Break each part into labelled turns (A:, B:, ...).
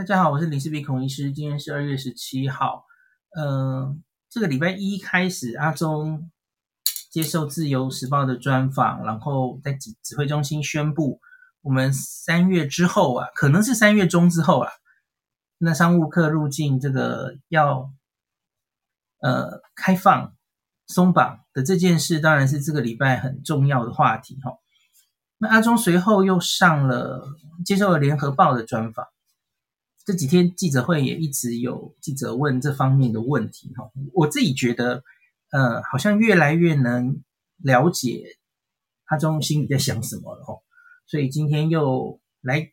A: 大家好，我是林氏璧孔医师。今天是二月十七号，嗯、呃，这个礼拜一开始，阿中接受自由时报的专访，然后在指指挥中心宣布，我们三月之后啊，可能是三月中之后啊，那商务客入境这个要呃开放松绑的这件事，当然是这个礼拜很重要的话题哈。那阿中随后又上了接受了联合报的专访。这几天记者会也一直有记者问这方面的问题哈，我自己觉得，呃，好像越来越能了解阿中心里在想什么了哈，所以今天又来，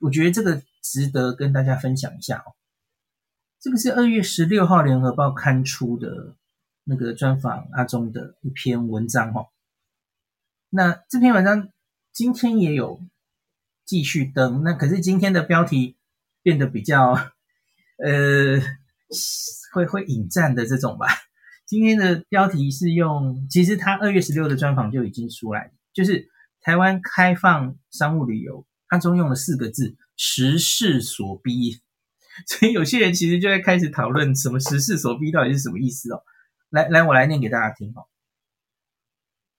A: 我觉得这个值得跟大家分享一下哦。这个是二月十六号联合报刊出的那个专访阿中的一篇文章哈，那这篇文章今天也有继续登，那可是今天的标题。变得比较，呃，会会引战的这种吧。今天的标题是用，其实他二月十六的专访就已经出来，就是台湾开放商务旅游，他中用了四个字“时势所逼”，所以有些人其实就会开始讨论什么“时势所逼”到底是什么意思哦。来来，我来念给大家听哦。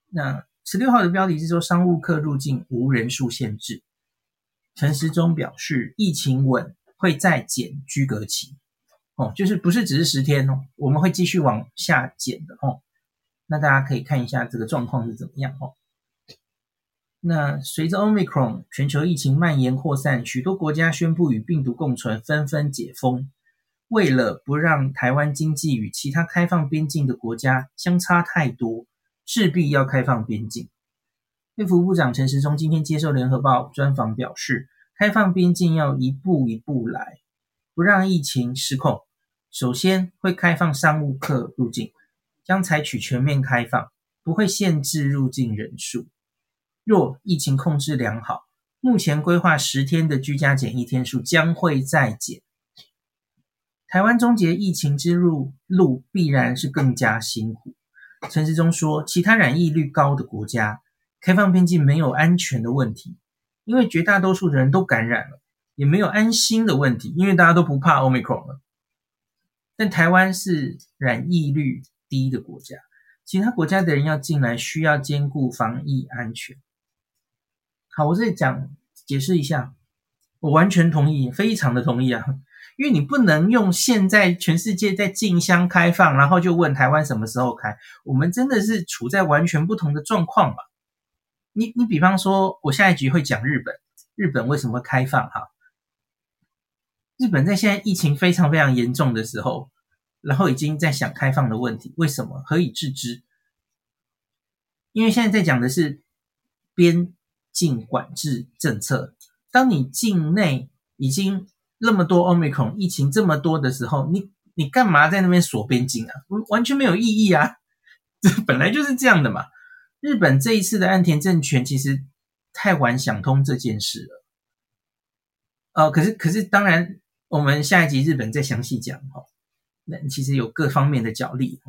A: 那十六号的标题是说，商务客入境无人数限制，陈时中表示，疫情稳。会再减居隔期，哦，就是不是只是十天哦，我们会继续往下减的哦。那大家可以看一下这个状况是怎么样哦。那随着 Omicron 全球疫情蔓延扩散，许多国家宣布与病毒共存，纷纷解封。为了不让台湾经济与其他开放边境的国家相差太多，势必要开放边境。内福部长陈时中今天接受联合报专访表示。开放边境要一步一步来，不让疫情失控。首先会开放商务客入境，将采取全面开放，不会限制入境人数。若疫情控制良好，目前规划十天的居家检疫天数将会再减。台湾终结疫情之路路必然是更加辛苦。陈时中说，其他染疫率高的国家开放边境没有安全的问题。因为绝大多数的人都感染了，也没有安心的问题，因为大家都不怕 Omicron 了。但台湾是染疫率低的国家，其他国家的人要进来，需要兼顾防疫安全。好，我这里讲解释一下，我完全同意，非常的同意啊！因为你不能用现在全世界在竞相开放，然后就问台湾什么时候开，我们真的是处在完全不同的状况吧。你你比方说，我下一局会讲日本，日本为什么会开放？哈，日本在现在疫情非常非常严重的时候，然后已经在想开放的问题，为什么？何以致之？因为现在在讲的是边境管制政策。当你境内已经那么多 Omicron 疫情这么多的时候，你你干嘛在那边锁边境啊？完全没有意义啊！这本来就是这样的嘛。日本这一次的岸田政权其实太晚想通这件事了，呃，可是可是当然，我们下一集日本再详细讲哈。那其实有各方面的角力。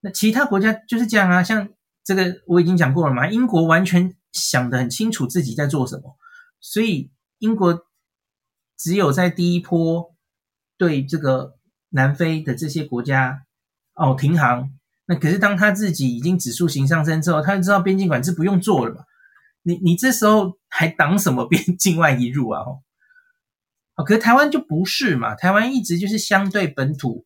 A: 那其他国家就是这样啊，像这个我已经讲过了嘛，英国完全想得很清楚自己在做什么，所以英国只有在第一波对这个南非的这些国家哦停航。那可是当他自己已经指数型上升之后，他就知道边境管制不用做了嘛。你你这时候还挡什么边境外移入啊？哦，可是台湾就不是嘛，台湾一直就是相对本土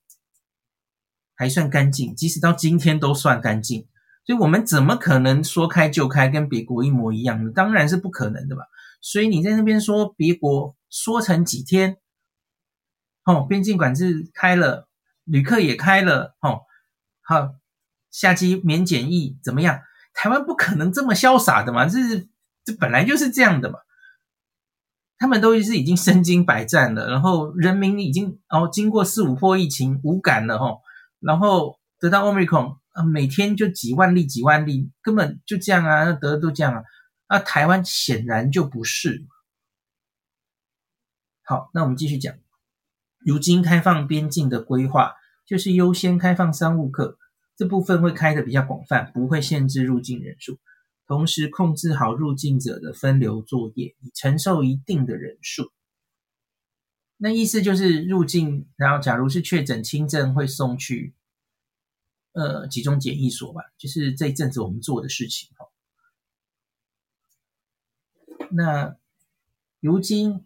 A: 还算干净，即使到今天都算干净，所以我们怎么可能说开就开，跟别国一模一样呢？当然是不可能的嘛。所以你在那边说别国说成几天，哦，边境管制开了，旅客也开了，哦，好。下机免检疫怎么样？台湾不可能这么潇洒的嘛，这是这本来就是这样的嘛。他们都是已经身经百战了，然后人民已经哦经过四五波疫情无感了吼，然后得到 Omicron 啊，每天就几万例几万例，根本就这样啊，得的都这样啊。啊，台湾显然就不是。好，那我们继续讲，如今开放边境的规划就是优先开放商务客。这部分会开得比较广泛，不会限制入境人数，同时控制好入境者的分流作业，以承受一定的人数。那意思就是入境，然后假如是确诊轻症，会送去呃集中检疫所吧，就是这一阵子我们做的事情哈。那如今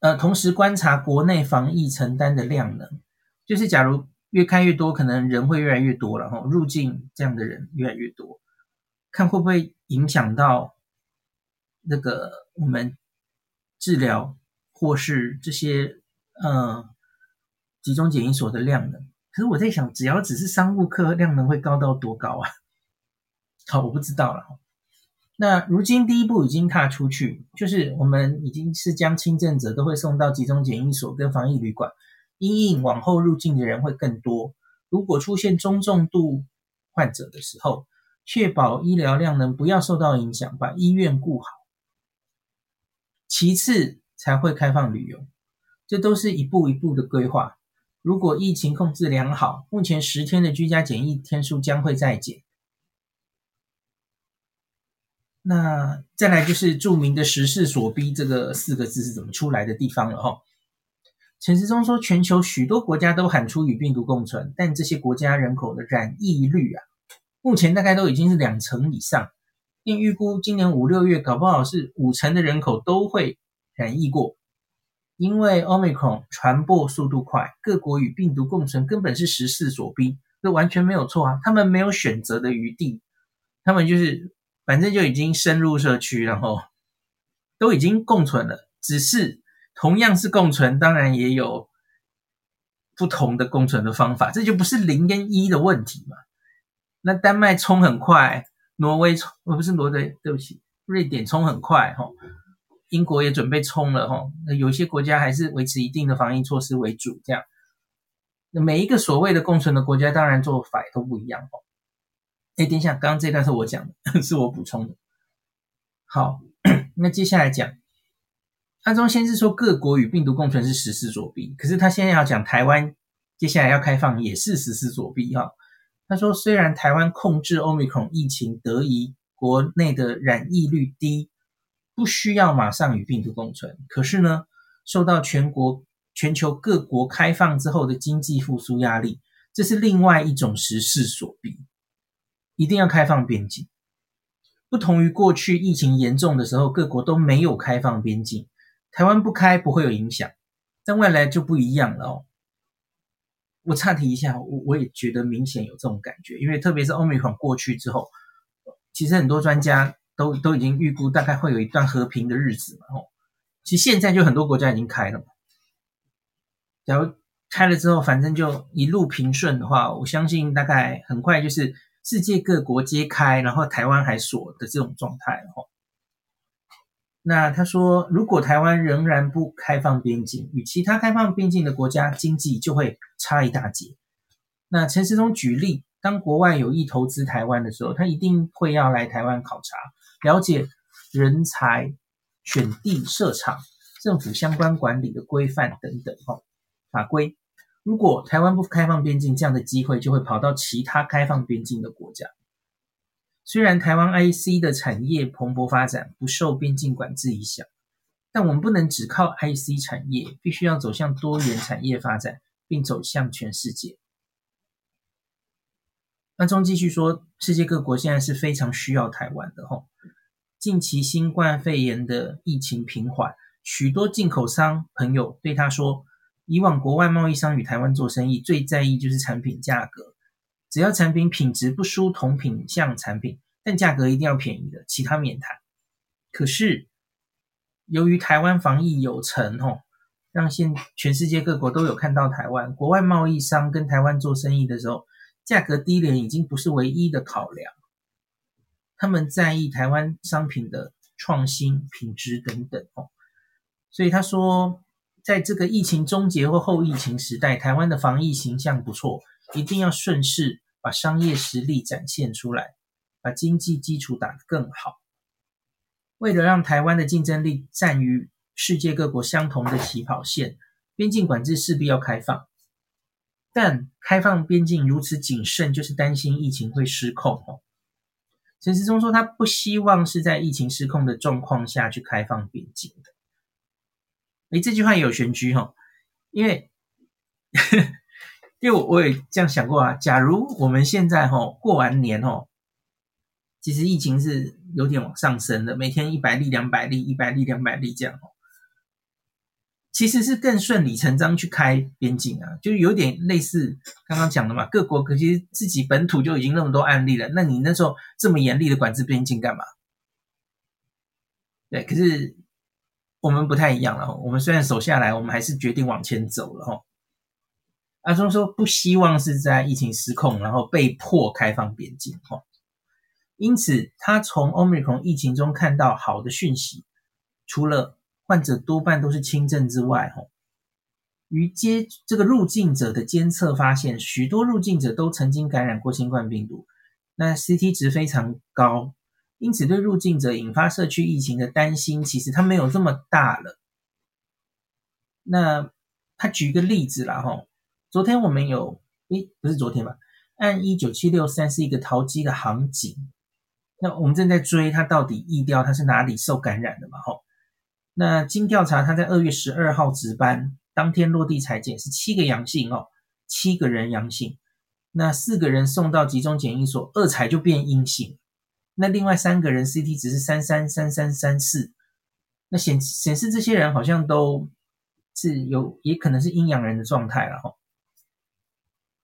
A: 呃，同时观察国内防疫承担的量能，就是假如越开越多，可能人会越来越多了哈，入境这样的人越来越多，看会不会影响到那个我们治疗。或是这些呃集中检疫所的量能，可是我在想，只要只是商务客量能会高到多高啊？好，我不知道了。那如今第一步已经踏出去，就是我们已经是将轻症者都会送到集中检疫所跟防疫旅馆，因应往后入境的人会更多。如果出现中重度患者的时候，确保医疗量能不要受到影响，把医院顾好。其次。才会开放旅游，这都是一步一步的规划。如果疫情控制良好，目前十天的居家检疫天数将会再减。那再来就是著名的“时势所逼”这个四个字是怎么出来的地方了哈。陈时中说，全球许多国家都喊出与病毒共存，但这些国家人口的染疫率啊，目前大概都已经是两成以上，并预估今年五六月搞不好是五成的人口都会。染疫过，因为 Omicron 传播速度快，各国与病毒共存根本是时势所逼，这完全没有错啊！他们没有选择的余地，他们就是反正就已经深入社区，然后都已经共存了。只是同样是共存，当然也有不同的共存的方法，这就不是零跟一的问题嘛。那丹麦冲很快，挪威冲，哦，不是挪威，对不起，瑞典冲很快，哈。英国也准备冲了哈，那有些国家还是维持一定的防疫措施为主，这样。那每一个所谓的共存的国家，当然做法都不一样哦。哎，等一下，刚刚这段是我讲的，是我补充的。好，那接下来讲，安中先是说各国与病毒共存是时势所逼，可是他现在要讲台湾接下来要开放也是时势所逼哈。他说，虽然台湾控制 Omicron 疫情得宜，国内的染疫率低。不需要马上与病毒共存，可是呢，受到全国、全球各国开放之后的经济复苏压力，这是另外一种时势所逼，一定要开放边境。不同于过去疫情严重的时候，各国都没有开放边境，台湾不开不会有影响，但未来就不一样了哦。我岔题一下，我我也觉得明显有这种感觉，因为特别是欧美款过去之后，其实很多专家。都都已经预估大概会有一段和平的日子嘛，吼，其实现在就很多国家已经开了嘛。假如开了之后，反正就一路平顺的话，我相信大概很快就是世界各国皆开，然后台湾还锁的这种状态，吼。那他说，如果台湾仍然不开放边境，与其他开放边境的国家经济就会差一大截。那陈时中举例，当国外有意投资台湾的时候，他一定会要来台湾考察。了解人才选地设厂、政府相关管理的规范等等哈法规。如果台湾不开放边境，这样的机会就会跑到其他开放边境的国家。虽然台湾 IC 的产业蓬勃发展，不受边境管制影响，但我们不能只靠 IC 产业，必须要走向多元产业发展，并走向全世界。安中继续说，世界各国现在是非常需要台湾的吼。近期新冠肺炎的疫情平缓，许多进口商朋友对他说，以往国外贸易商与台湾做生意最在意就是产品价格，只要产品品质不输同品项产品，但价格一定要便宜的，其他免谈。可是由于台湾防疫有成吼，让现全世界各国都有看到台湾，国外贸易商跟台湾做生意的时候。价格低廉已经不是唯一的考量，他们在意台湾商品的创新、品质等等哦。所以他说，在这个疫情终结或后疫情时代，台湾的防疫形象不错，一定要顺势把商业实力展现出来，把经济基础打得更好。为了让台湾的竞争力站于世界各国相同的起跑线，边境管制势必要开放。但开放边境如此谨慎，就是担心疫情会失控哦。陈时中说，他不希望是在疫情失控的状况下去开放边境的。诶，这句话也有玄机哈，因为因为我也这样想过啊，假如我们现在哈过完年哦，其实疫情是有点往上升的，每天一百例、两百例、一百例、两百例这样哦。其实是更顺理成章去开边境啊，就有点类似刚刚讲的嘛。各国可其实自己本土就已经那么多案例了，那你那时候这么严厉的管制边境干嘛？对，可是我们不太一样了。我们虽然守下来，我们还是决定往前走了哈。阿中说不希望是在疫情失控，然后被迫开放边境哈。因此，他从 Omicron 疫情中看到好的讯息，除了患者多半都是轻症之外，吼，于接这个入境者的监测发现，许多入境者都曾经感染过新冠病毒，那 CT 值非常高，因此对入境者引发社区疫情的担心，其实它没有这么大了。那他举一个例子啦，吼，昨天我们有，诶，不是昨天吧？按一九七六三是一个桃机的航警，那我们正在追他到底疫调他是哪里受感染的嘛，吼。那经调查，他在二月十二号值班当天落地采检是七个阳性哦，七个人阳性，那四个人送到集中检疫所，二采就变阴性，那另外三个人 CT 值是三三三三三四，那显显示这些人好像都是有，也可能是阴阳人的状态了哈。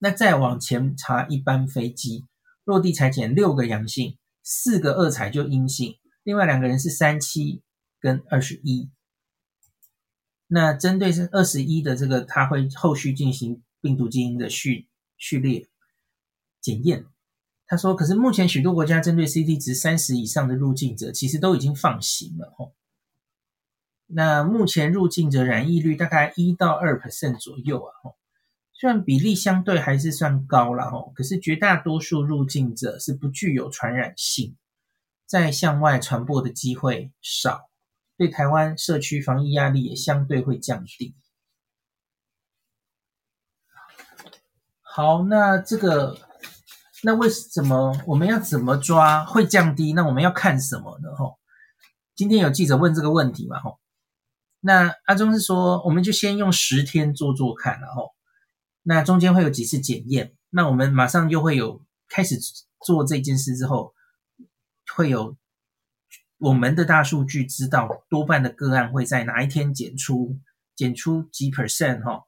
A: 那再往前查一班飞机落地采检六个阳性，四个二采就阴性，另外两个人是三七。跟二十一，那针对是二十一的这个，他会后续进行病毒基因的序序列检验。他说，可是目前许多国家针对 CT 值三十以上的入境者，其实都已经放行了吼。那目前入境者染疫率大概一到二 percent 左右啊吼，虽然比例相对还是算高了吼，可是绝大多数入境者是不具有传染性，在向外传播的机会少。对台湾社区防疫压力也相对会降低。好，那这个，那为什么我们要怎么抓会降低？那我们要看什么呢？吼，今天有记者问这个问题嘛？吼，那阿中是说，我们就先用十天做做看，然后，那中间会有几次检验，那我们马上就会有开始做这件事之后，会有。我们的大数据知道，多半的个案会在哪一天检出，检出几 percent 哈。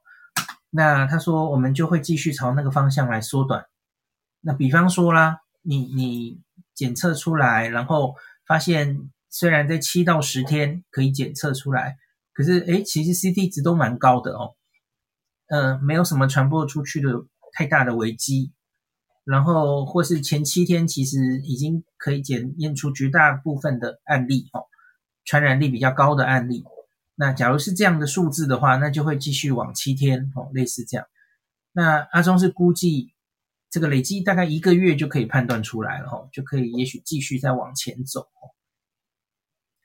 A: 那他说，我们就会继续朝那个方向来缩短。那比方说啦，你你检测出来，然后发现虽然在七到十天可以检测出来，可是诶，其实 CT 值都蛮高的哦。呃，没有什么传播出去的太大的危机。然后或是前七天其实已经可以检验出绝大部分的案例哦，传染力比较高的案例。那假如是这样的数字的话，那就会继续往七天哦，类似这样。那阿中是估计这个累积大概一个月就可以判断出来了哦，就可以也许继续再往前走。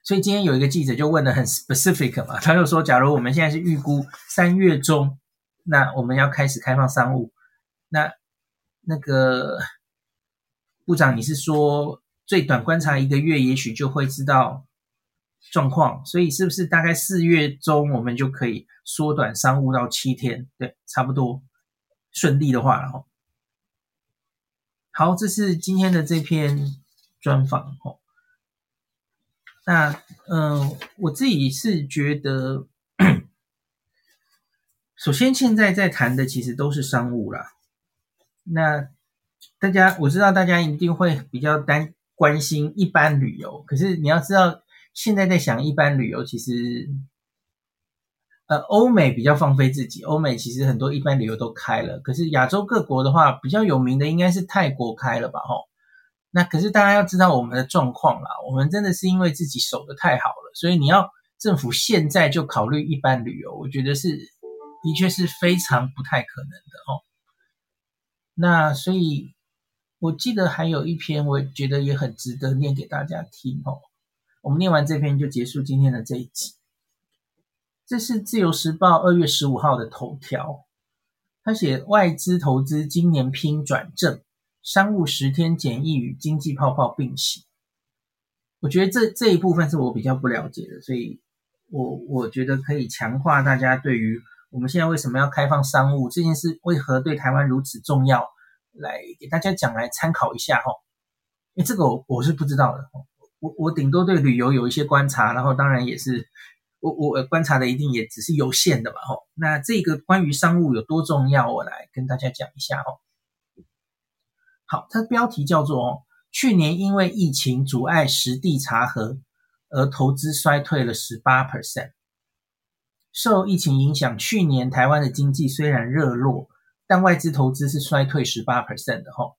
A: 所以今天有一个记者就问的很 specific 嘛，他就说，假如我们现在是预估三月中，那我们要开始开放商务，那。那个部长，你是说最短观察一个月，也许就会知道状况，所以是不是大概四月中我们就可以缩短商务到七天？对，差不多顺利的话，然后好，这是今天的这篇专访哦。那嗯、我自己是觉得，首先现在在谈的其实都是商务啦。那大家，我知道大家一定会比较担关心一般旅游，可是你要知道，现在在想一般旅游，其实，呃，欧美比较放飞自己，欧美其实很多一般旅游都开了，可是亚洲各国的话，比较有名的应该是泰国开了吧，吼。那可是大家要知道我们的状况啦，我们真的是因为自己守得太好了，所以你要政府现在就考虑一般旅游，我觉得是的确是非常不太可能的，哦。那所以，我记得还有一篇，我觉得也很值得念给大家听哦。我们念完这篇就结束今天的这一集。这是《自由时报》二月十五号的头条，他写外资投资今年拼转正，商务十天检疫与经济泡泡并行。我觉得这这一部分是我比较不了解的，所以我我觉得可以强化大家对于我们现在为什么要开放商务这件事为何对台湾如此重要，来给大家讲来参考一下哈。诶，这个我我是不知道的，我我顶多对旅游有一些观察，然后当然也是我我观察的一定也只是有限的嘛哈。那这个关于商务有多重要，我来跟大家讲一下哈。好，它的标题叫做“去年因为疫情阻碍实地查核”。而投资衰退了十八 percent，受疫情影响，去年台湾的经济虽然热络，但外资投资是衰退十八 percent 的吼。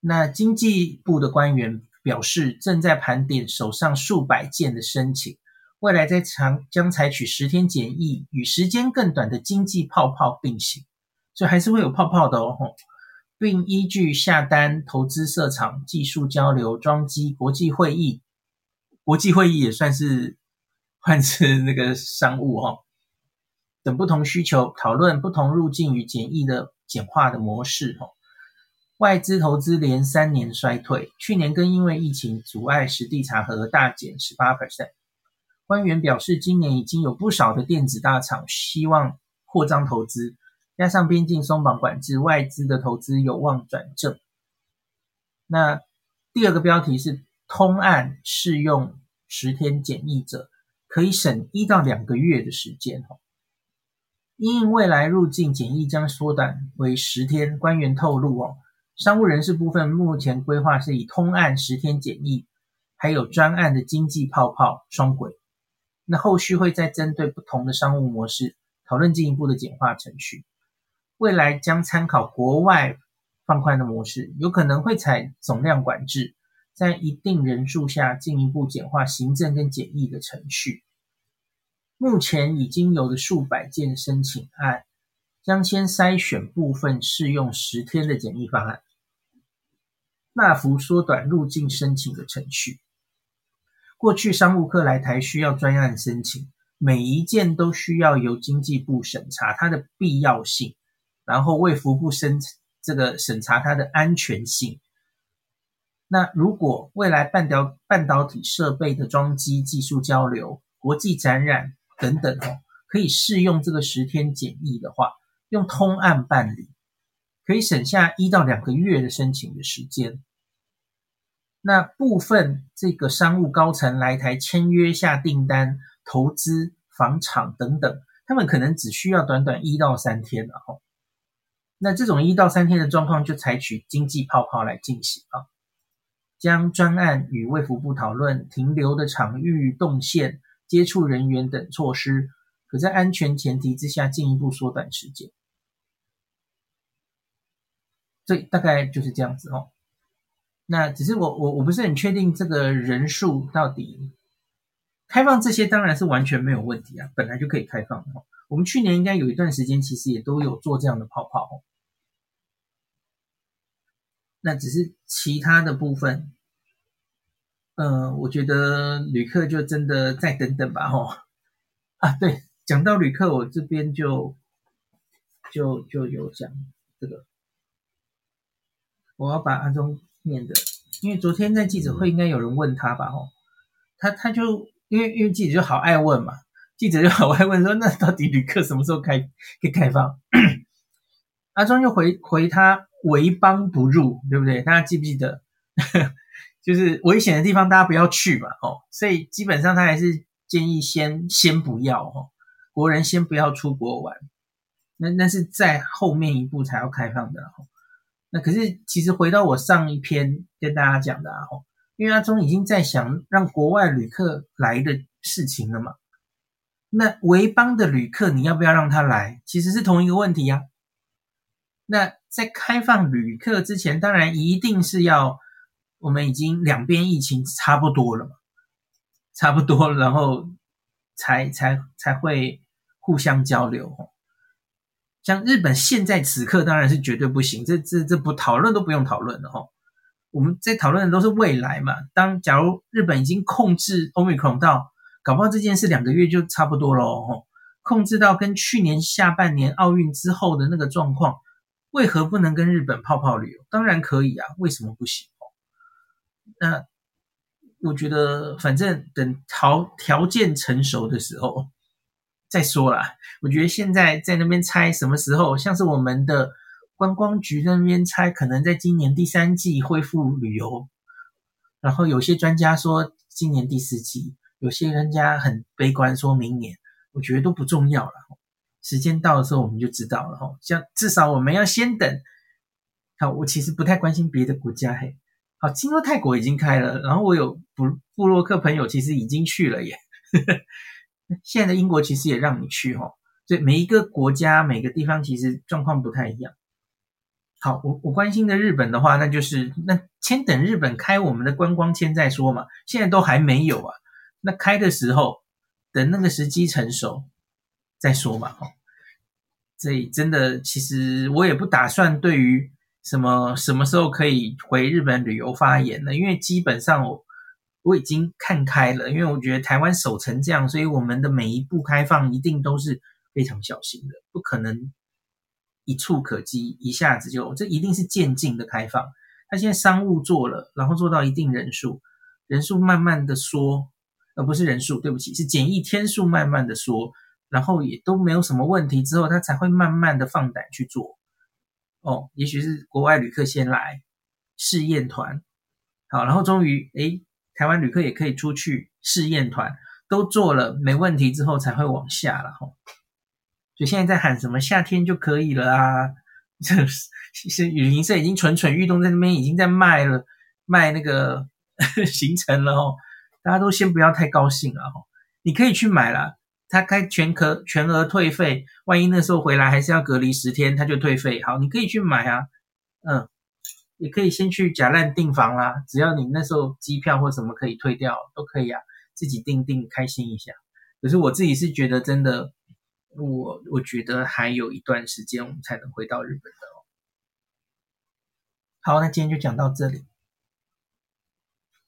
A: 那经济部的官员表示，正在盘点手上数百件的申请，未来在长将采取十天检疫与时间更短的经济泡泡并行，所以还是会有泡泡的哦，并依据下单投资设厂、技术交流、装机、国际会议。国际会议也算是换成那个商务哈，等不同需求讨论不同路径与简易的简化的模式哈。外资投资连三年衰退，去年更因为疫情阻碍实地查核大减十八 percent。官员表示，今年已经有不少的电子大厂希望扩张投资，加上边境松绑管制，外资的投资有望转正。那第二个标题是通案适用。十天检疫者可以省一到两个月的时间哦。因未来入境检疫将缩短为十天，官员透露哦，商务人士部分目前规划是以通案十天检疫，还有专案的经济泡泡双轨。那后续会再针对不同的商务模式讨论进一步的简化程序。未来将参考国外放宽的模式，有可能会采总量管制。在一定人数下，进一步简化行政跟检疫的程序。目前已经有了数百件申请案，将先筛选部分适用十天的检疫方案，大幅缩短入境申请的程序。过去商务客来台需要专案申请，每一件都需要由经济部审查它的必要性，然后卫福部审这个审查它的安全性。那如果未来半导半导体设备的装机技术交流、国际展览等等哦，可以适用这个十天检疫的话，用通案办理，可以省下一到两个月的申请的时间。那部分这个商务高层来台签约下订单、投资房厂等等，他们可能只需要短短一到三天了哈。那这种一到三天的状况，就采取经济泡泡来进行啊。将专案与卫福部讨论停留的场域动线、接触人员等措施，可在安全前提之下进一步缩短时间。所以大概就是这样子哦。那只是我我我不是很确定这个人数到底开放这些当然是完全没有问题啊，本来就可以开放的哦。我们去年应该有一段时间其实也都有做这样的泡泡。那只是其他的部分，嗯、我觉得旅客就真的再等等吧，吼。啊，对，讲到旅客，我这边就就就有讲这个，我要把阿中念的，因为昨天在记者会应该有人问他吧，吼，他他就因为因为记者就好爱问嘛，记者就好爱问说，那到底旅客什么时候开可以开放？阿中就回回他。为邦不入，对不对？大家记不记得？就是危险的地方，大家不要去嘛。哦，所以基本上他还是建议先先不要哦，国人先不要出国玩。那那是在后面一步才要开放的哦。那可是其实回到我上一篇跟大家讲的啊，哦，因为阿中已经在想让国外旅客来的事情了嘛。那为邦的旅客你要不要让他来？其实是同一个问题呀。那在开放旅客之前，当然一定是要我们已经两边疫情差不多了嘛，差不多，然后才才才会互相交流。像日本现在此刻当然是绝对不行，这这这不讨论都不用讨论了哈。我们在讨论的都是未来嘛。当假如日本已经控制 Omicron 到，搞不好这件事两个月就差不多了哦，控制到跟去年下半年奥运之后的那个状况。为何不能跟日本泡泡旅游？当然可以啊，为什么不行？那我觉得反正等条条件成熟的时候再说啦。我觉得现在在那边猜什么时候，像是我们的观光局在那边猜，可能在今年第三季恢复旅游，然后有些专家说今年第四季，有些人家很悲观说明年，我觉得都不重要了。时间到的时候我们就知道了哈。像至少我们要先等。好，我其实不太关心别的国家嘿。好，听说泰国已经开了，然后我有布布洛克朋友其实已经去了耶。现在的英国其实也让你去哈，所以每一个国家每个地方其实状况不太一样。好，我我关心的日本的话，那就是那先等日本开我们的观光签再说嘛。现在都还没有啊，那开的时候等那个时机成熟再说嘛。哈，所以真的其实我也不打算对于。什么什么时候可以回日本旅游发言了？因为基本上我我已经看开了，因为我觉得台湾守成这样，所以我们的每一步开放一定都是非常小心的，不可能一触可及，一下子就，这一定是渐进的开放。他现在商务做了，然后做到一定人数，人数慢慢的缩，而不是人数，对不起，是检疫天数慢慢的缩，然后也都没有什么问题之后，他才会慢慢的放胆去做。哦，也许是国外旅客先来试验团，好，然后终于，诶，台湾旅客也可以出去试验团，都做了没问题之后才会往下了哈。所以现在在喊什么夏天就可以了啊？这其实旅行社已经蠢蠢欲动，在那边已经在卖了，卖那个 行程了哦。大家都先不要太高兴了哈，你可以去买了。他开全额全额退费，万一那时候回来还是要隔离十天，他就退费。好，你可以去买啊，嗯，也可以先去假烂订房啦，只要你那时候机票或什么可以退掉，都可以啊，自己订订开心一下。可是我自己是觉得真的，我我觉得还有一段时间我们才能回到日本的哦。好，那今天就讲到这里。